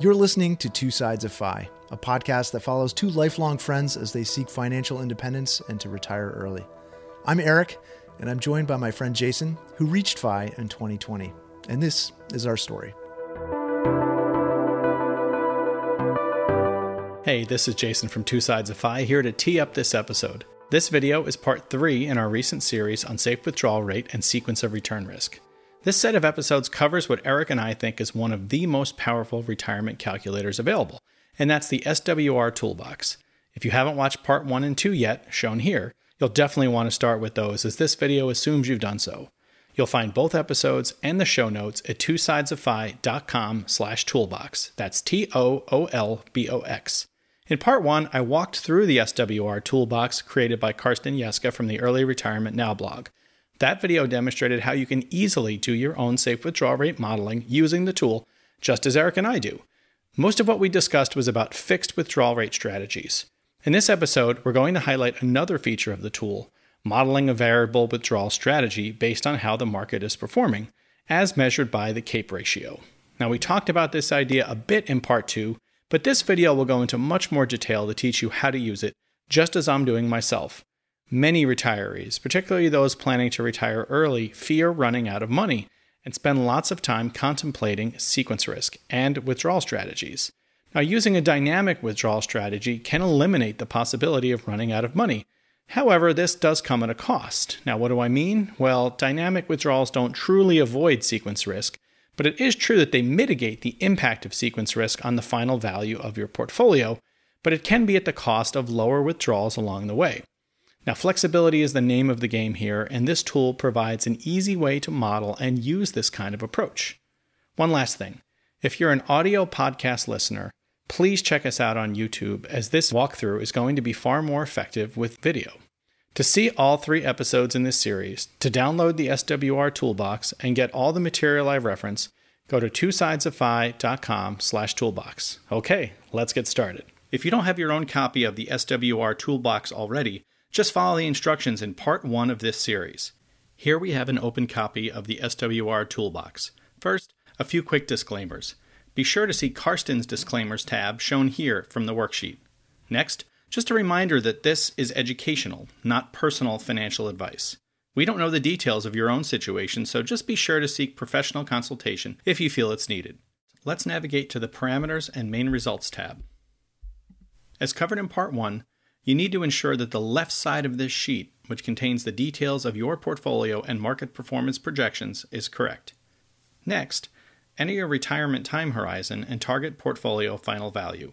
You're listening to Two Sides of Fi, a podcast that follows two lifelong friends as they seek financial independence and to retire early. I'm Eric, and I'm joined by my friend Jason, who reached Fi in 2020. And this is our story. Hey, this is Jason from Two Sides of Fi here to tee up this episode. This video is part three in our recent series on safe withdrawal rate and sequence of return risk. This set of episodes covers what Eric and I think is one of the most powerful retirement calculators available, and that's the SWR Toolbox. If you haven't watched part one and two yet, shown here, you'll definitely want to start with those as this video assumes you've done so. You'll find both episodes and the show notes at twosidesoffi.com slash toolbox. That's T-O-O-L-B-O-X. In part one, I walked through the SWR toolbox created by Karsten Jeske from the Early Retirement Now blog. That video demonstrated how you can easily do your own safe withdrawal rate modeling using the tool, just as Eric and I do. Most of what we discussed was about fixed withdrawal rate strategies. In this episode, we're going to highlight another feature of the tool, modeling a variable withdrawal strategy based on how the market is performing, as measured by the CAPE ratio. Now, we talked about this idea a bit in part two, but this video will go into much more detail to teach you how to use it, just as I'm doing myself. Many retirees, particularly those planning to retire early, fear running out of money and spend lots of time contemplating sequence risk and withdrawal strategies. Now, using a dynamic withdrawal strategy can eliminate the possibility of running out of money. However, this does come at a cost. Now, what do I mean? Well, dynamic withdrawals don't truly avoid sequence risk, but it is true that they mitigate the impact of sequence risk on the final value of your portfolio, but it can be at the cost of lower withdrawals along the way. Now, flexibility is the name of the game here, and this tool provides an easy way to model and use this kind of approach. One last thing if you're an audio podcast listener, please check us out on YouTube, as this walkthrough is going to be far more effective with video. To see all three episodes in this series, to download the SWR toolbox and get all the material I reference, go to twosidesoffi.com slash toolbox. Okay, let's get started. If you don't have your own copy of the SWR toolbox already, just follow the instructions in part one of this series. Here we have an open copy of the SWR Toolbox. First, a few quick disclaimers. Be sure to see Karsten's Disclaimers tab shown here from the worksheet. Next, just a reminder that this is educational, not personal financial advice. We don't know the details of your own situation, so just be sure to seek professional consultation if you feel it's needed. Let's navigate to the Parameters and Main Results tab. As covered in Part 1, you need to ensure that the left side of this sheet, which contains the details of your portfolio and market performance projections, is correct. Next, enter your retirement time horizon and target portfolio final value.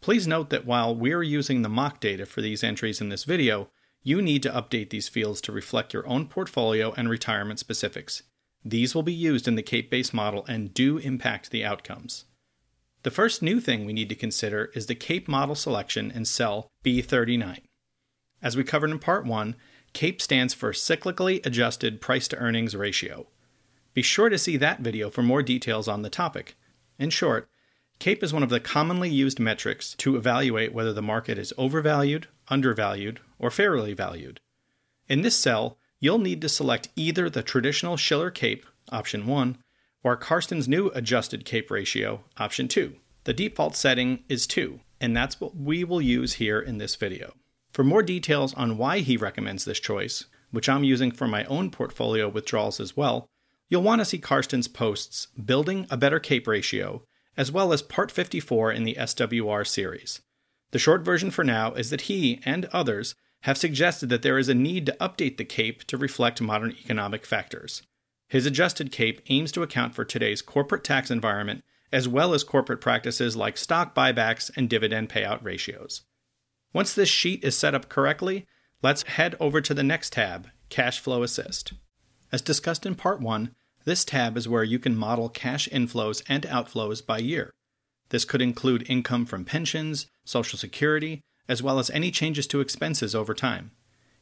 Please note that while we're using the mock data for these entries in this video, you need to update these fields to reflect your own portfolio and retirement specifics. These will be used in the CAPE based model and do impact the outcomes. The first new thing we need to consider is the CAPE model selection in cell B39. As we covered in part 1, CAPE stands for Cyclically Adjusted Price to Earnings Ratio. Be sure to see that video for more details on the topic. In short, CAPE is one of the commonly used metrics to evaluate whether the market is overvalued, undervalued, or fairly valued. In this cell, you'll need to select either the traditional Shiller CAPE, option 1, or Karsten's new adjusted CAPE ratio, option 2. The default setting is 2, and that's what we will use here in this video. For more details on why he recommends this choice, which I'm using for my own portfolio withdrawals as well, you'll want to see Karsten's posts Building a Better CAPE Ratio, as well as Part 54 in the SWR series. The short version for now is that he and others have suggested that there is a need to update the CAPE to reflect modern economic factors. His adjusted CAPE aims to account for today's corporate tax environment as well as corporate practices like stock buybacks and dividend payout ratios. Once this sheet is set up correctly, let's head over to the next tab, Cash Flow Assist. As discussed in Part 1, this tab is where you can model cash inflows and outflows by year. This could include income from pensions, Social Security, as well as any changes to expenses over time.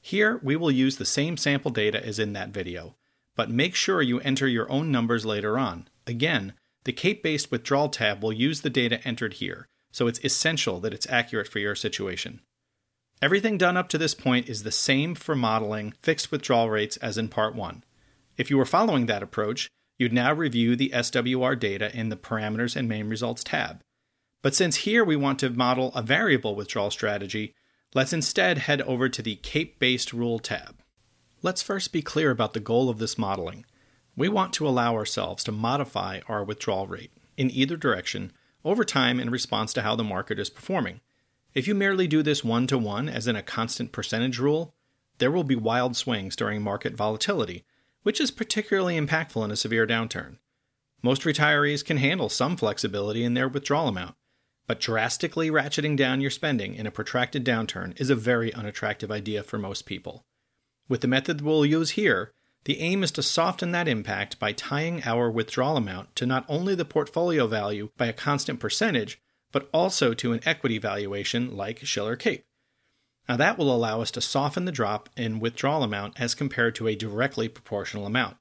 Here, we will use the same sample data as in that video, but make sure you enter your own numbers later on. Again, the CAPE based withdrawal tab will use the data entered here, so it's essential that it's accurate for your situation. Everything done up to this point is the same for modeling fixed withdrawal rates as in Part 1. If you were following that approach, you'd now review the SWR data in the Parameters and Main Results tab. But since here we want to model a variable withdrawal strategy, let's instead head over to the CAPE based rule tab. Let's first be clear about the goal of this modeling. We want to allow ourselves to modify our withdrawal rate in either direction over time in response to how the market is performing. If you merely do this one to one, as in a constant percentage rule, there will be wild swings during market volatility, which is particularly impactful in a severe downturn. Most retirees can handle some flexibility in their withdrawal amount, but drastically ratcheting down your spending in a protracted downturn is a very unattractive idea for most people. With the method we'll use here, the aim is to soften that impact by tying our withdrawal amount to not only the portfolio value by a constant percentage, but also to an equity valuation like Shiller Cape. Now, that will allow us to soften the drop in withdrawal amount as compared to a directly proportional amount.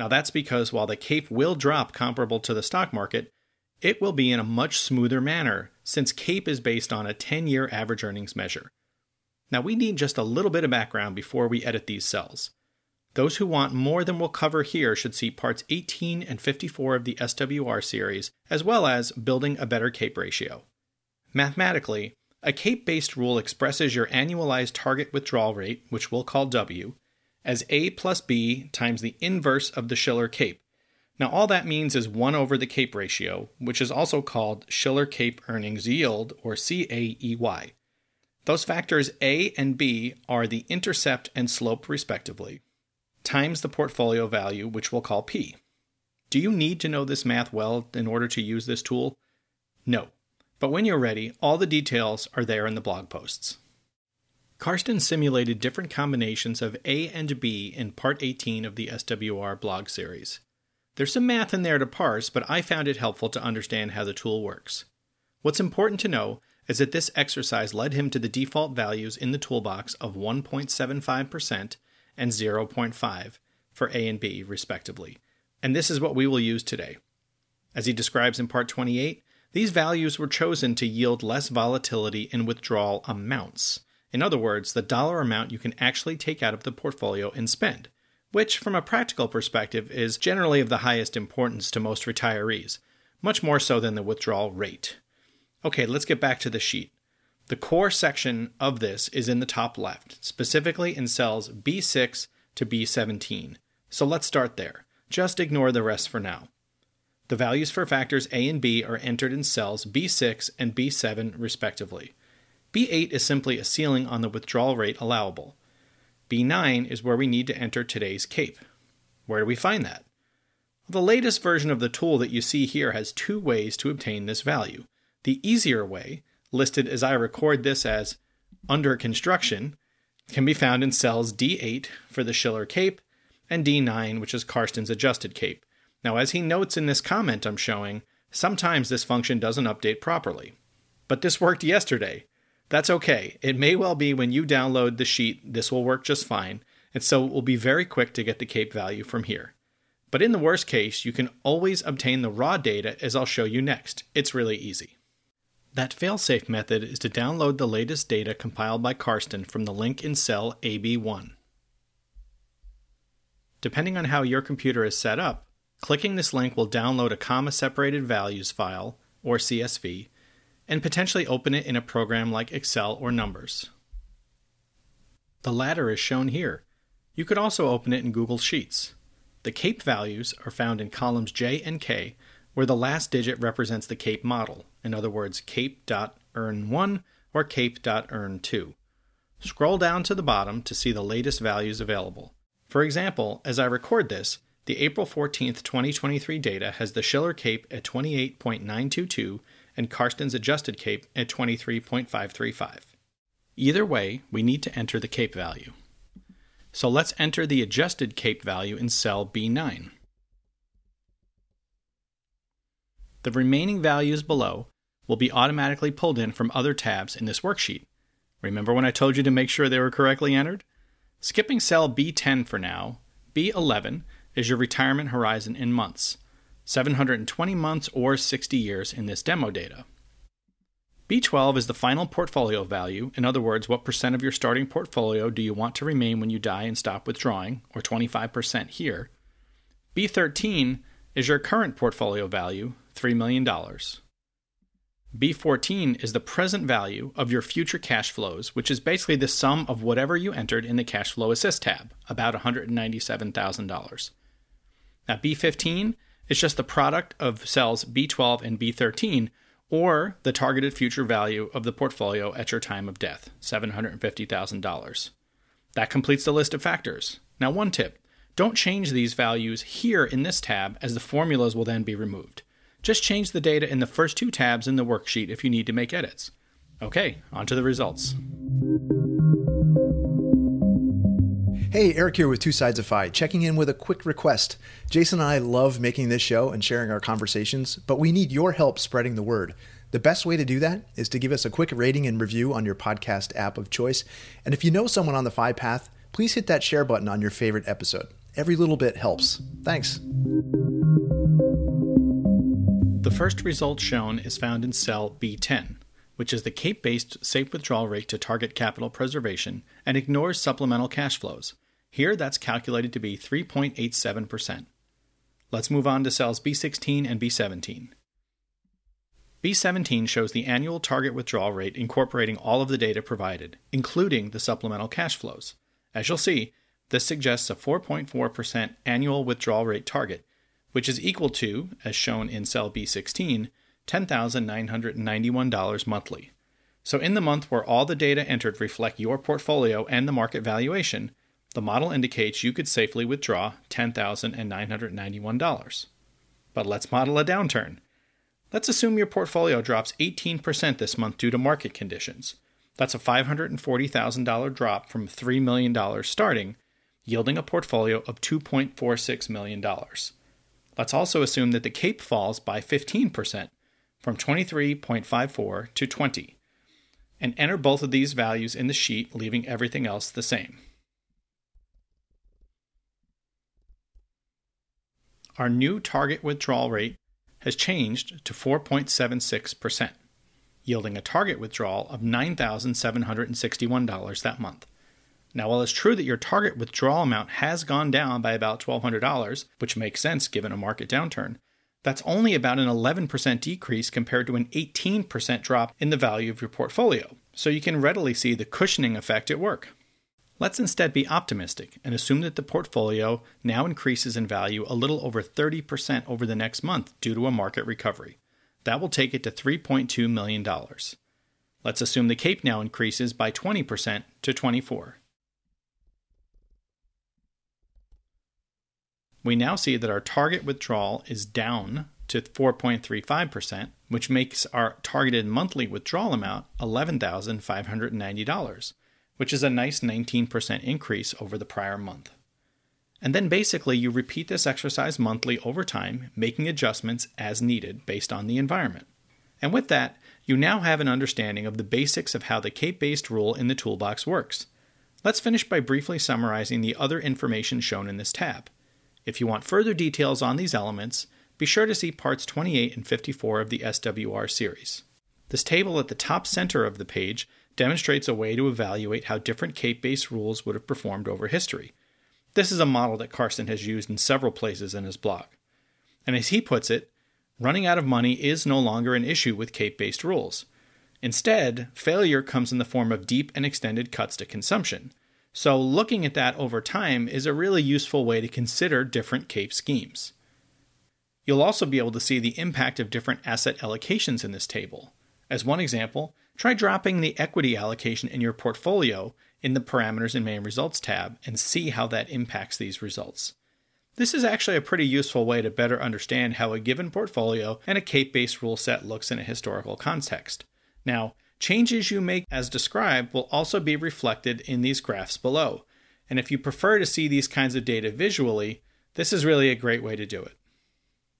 Now, that's because while the CAPE will drop comparable to the stock market, it will be in a much smoother manner since CAPE is based on a 10 year average earnings measure. Now, we need just a little bit of background before we edit these cells. Those who want more than we'll cover here should see parts 18 and 54 of the SWR series, as well as Building a Better CAPE Ratio. Mathematically, a CAPE based rule expresses your annualized target withdrawal rate, which we'll call W, as A plus B times the inverse of the Shiller CAPE. Now, all that means is 1 over the CAPE ratio, which is also called Shiller cape Earnings Yield, or CAEY. Those factors A and B are the intercept and slope, respectively times the portfolio value, which we'll call P. Do you need to know this math well in order to use this tool? No. But when you're ready, all the details are there in the blog posts. Karsten simulated different combinations of A and B in part 18 of the SWR blog series. There's some math in there to parse, but I found it helpful to understand how the tool works. What's important to know is that this exercise led him to the default values in the toolbox of 1.75% and 0.5 for A and B, respectively. And this is what we will use today. As he describes in part 28, these values were chosen to yield less volatility in withdrawal amounts. In other words, the dollar amount you can actually take out of the portfolio and spend, which, from a practical perspective, is generally of the highest importance to most retirees, much more so than the withdrawal rate. Okay, let's get back to the sheet. The core section of this is in the top left, specifically in cells B6 to B17. So let's start there. Just ignore the rest for now. The values for factors A and B are entered in cells B6 and B7 respectively. B8 is simply a ceiling on the withdrawal rate allowable. B9 is where we need to enter today's CAPE. Where do we find that? The latest version of the tool that you see here has two ways to obtain this value. The easier way listed as I record this as under construction, can be found in cells D8 for the Shiller Cape and D9, which is Karsten's adjusted cape. Now, as he notes in this comment I'm showing, sometimes this function doesn't update properly. But this worked yesterday. That's okay. It may well be when you download the sheet, this will work just fine, and so it will be very quick to get the cape value from here. But in the worst case, you can always obtain the raw data as I'll show you next. It's really easy. That failsafe method is to download the latest data compiled by Karsten from the link in cell AB1. Depending on how your computer is set up, clicking this link will download a comma separated values file, or CSV, and potentially open it in a program like Excel or Numbers. The latter is shown here. You could also open it in Google Sheets. The CAPE values are found in columns J and K where the last digit represents the CAPE model, in other words, cape.earn1 or cape.earn2. Scroll down to the bottom to see the latest values available. For example, as I record this, the April 14, 2023 data has the Shiller CAPE at 28.922 and Karsten's adjusted CAPE at 23.535. Either way, we need to enter the CAPE value. So let's enter the adjusted CAPE value in cell B9. The remaining values below will be automatically pulled in from other tabs in this worksheet. Remember when I told you to make sure they were correctly entered? Skipping cell B10 for now, B11 is your retirement horizon in months 720 months or 60 years in this demo data. B12 is the final portfolio value, in other words, what percent of your starting portfolio do you want to remain when you die and stop withdrawing, or 25% here. B13 is your current portfolio value, $3 million. B14 is the present value of your future cash flows, which is basically the sum of whatever you entered in the Cash Flow Assist tab, about $197,000. Now, B15 is just the product of cells B12 and B13, or the targeted future value of the portfolio at your time of death, $750,000. That completes the list of factors. Now, one tip don't change these values here in this tab, as the formulas will then be removed. Just change the data in the first two tabs in the worksheet if you need to make edits. Okay, on to the results. Hey, Eric here with Two Sides of Fi, checking in with a quick request. Jason and I love making this show and sharing our conversations, but we need your help spreading the word. The best way to do that is to give us a quick rating and review on your podcast app of choice. And if you know someone on the Fi path, please hit that share button on your favorite episode. Every little bit helps. Thanks. The first result shown is found in cell B10 which is the CAPE based safe withdrawal rate to target capital preservation and ignores supplemental cash flows. Here, that's calculated to be 3.87%. Let's move on to cells B16 and B17. B17 shows the annual target withdrawal rate incorporating all of the data provided, including the supplemental cash flows. As you'll see, this suggests a 4.4% annual withdrawal rate target, which is equal to, as shown in cell B16, $10,991 monthly. So, in the month where all the data entered reflect your portfolio and the market valuation, the model indicates you could safely withdraw $10,991. But let's model a downturn. Let's assume your portfolio drops 18% this month due to market conditions. That's a $540,000 drop from $3 million starting, yielding a portfolio of $2.46 million. Let's also assume that the CAPE falls by 15%, from 23.54 to 20, and enter both of these values in the sheet, leaving everything else the same. Our new target withdrawal rate has changed to 4.76%, yielding a target withdrawal of $9,761 that month. Now, while it's true that your target withdrawal amount has gone down by about $1,200, which makes sense given a market downturn, that's only about an 11% decrease compared to an 18% drop in the value of your portfolio, so you can readily see the cushioning effect at work. Let's instead be optimistic and assume that the portfolio now increases in value a little over 30% over the next month due to a market recovery. That will take it to $3.2 million. Let's assume the CAPE now increases by 20% to 24. We now see that our target withdrawal is down to 4.35%, which makes our targeted monthly withdrawal amount $11,590, which is a nice 19% increase over the prior month. And then basically, you repeat this exercise monthly over time, making adjustments as needed based on the environment. And with that, you now have an understanding of the basics of how the CAPE based rule in the toolbox works. Let's finish by briefly summarizing the other information shown in this tab. If you want further details on these elements, be sure to see parts 28 and 54 of the SWR series. This table at the top center of the page demonstrates a way to evaluate how different CAPE based rules would have performed over history. This is a model that Karsten has used in several places in his blog. And as he puts it, running out of money is no longer an issue with CAPE based rules. Instead, failure comes in the form of deep and extended cuts to consumption, so, looking at that over time is a really useful way to consider different CAPE schemes. You'll also be able to see the impact of different asset allocations in this table. As one example, try dropping the equity allocation in your portfolio in the Parameters and Main Results tab and see how that impacts these results. This is actually a pretty useful way to better understand how a given portfolio and a CAPE based rule set looks in a historical context. Now, Changes you make as described will also be reflected in these graphs below. And if you prefer to see these kinds of data visually, this is really a great way to do it.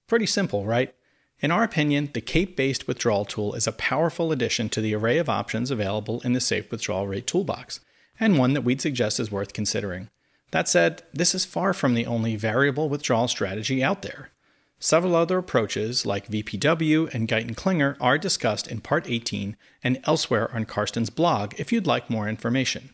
Pretty simple, right? In our opinion, the CAPE based withdrawal tool is a powerful addition to the array of options available in the Safe Withdrawal Rate toolbox, and one that we'd suggest is worth considering. That said, this is far from the only variable withdrawal strategy out there. Several other approaches, like VPW and Guyton Klinger, are discussed in Part 18 and elsewhere on Karsten's blog if you'd like more information.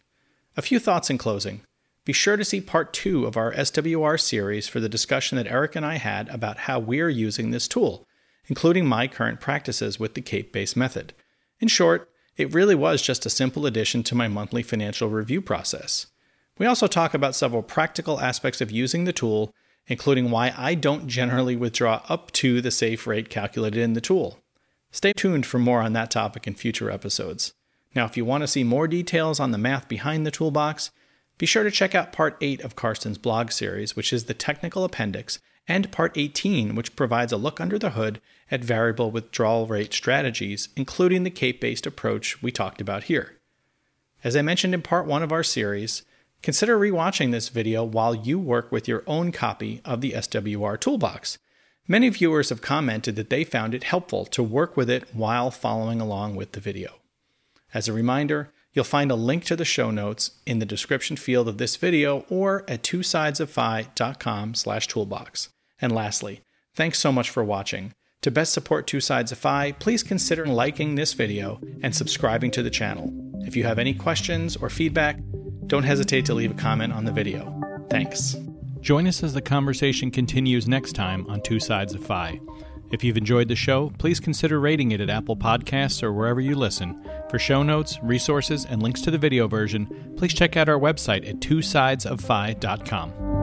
A few thoughts in closing. Be sure to see Part 2 of our SWR series for the discussion that Eric and I had about how we're using this tool, including my current practices with the CAPE based method. In short, it really was just a simple addition to my monthly financial review process. We also talk about several practical aspects of using the tool, including why I don't generally withdraw up to the safe rate calculated in the tool. Stay tuned for more on that topic in future episodes. Now, if you want to see more details on the math behind the toolbox, be sure to check out Part 8 of Karsten's blog series, which is the technical appendix, and Part 18, which provides a look under the hood at variable withdrawal rate strategies, including the CAPE based approach we talked about here. As I mentioned in Part 1 of our series, consider rewatching this video while you work with your own copy of the SWR Toolbox. Many viewers have commented that they found it helpful to work with it while following along with the video. As a reminder, You'll find a link to the show notes in the description field of this video or at twosidesoffi.com slash toolbox. And lastly, thanks so much for watching. To best support Two Sides of Fi, please consider liking this video and subscribing to the channel. If you have any questions or feedback, don't hesitate to leave a comment on the video. Thanks. Join us as the conversation continues next time on Two Sides of Fi. If you've enjoyed the show, please consider rating it at Apple Podcasts or wherever you listen. For show notes, resources, and links to the video version, please check out our website at twosidesoffi.com.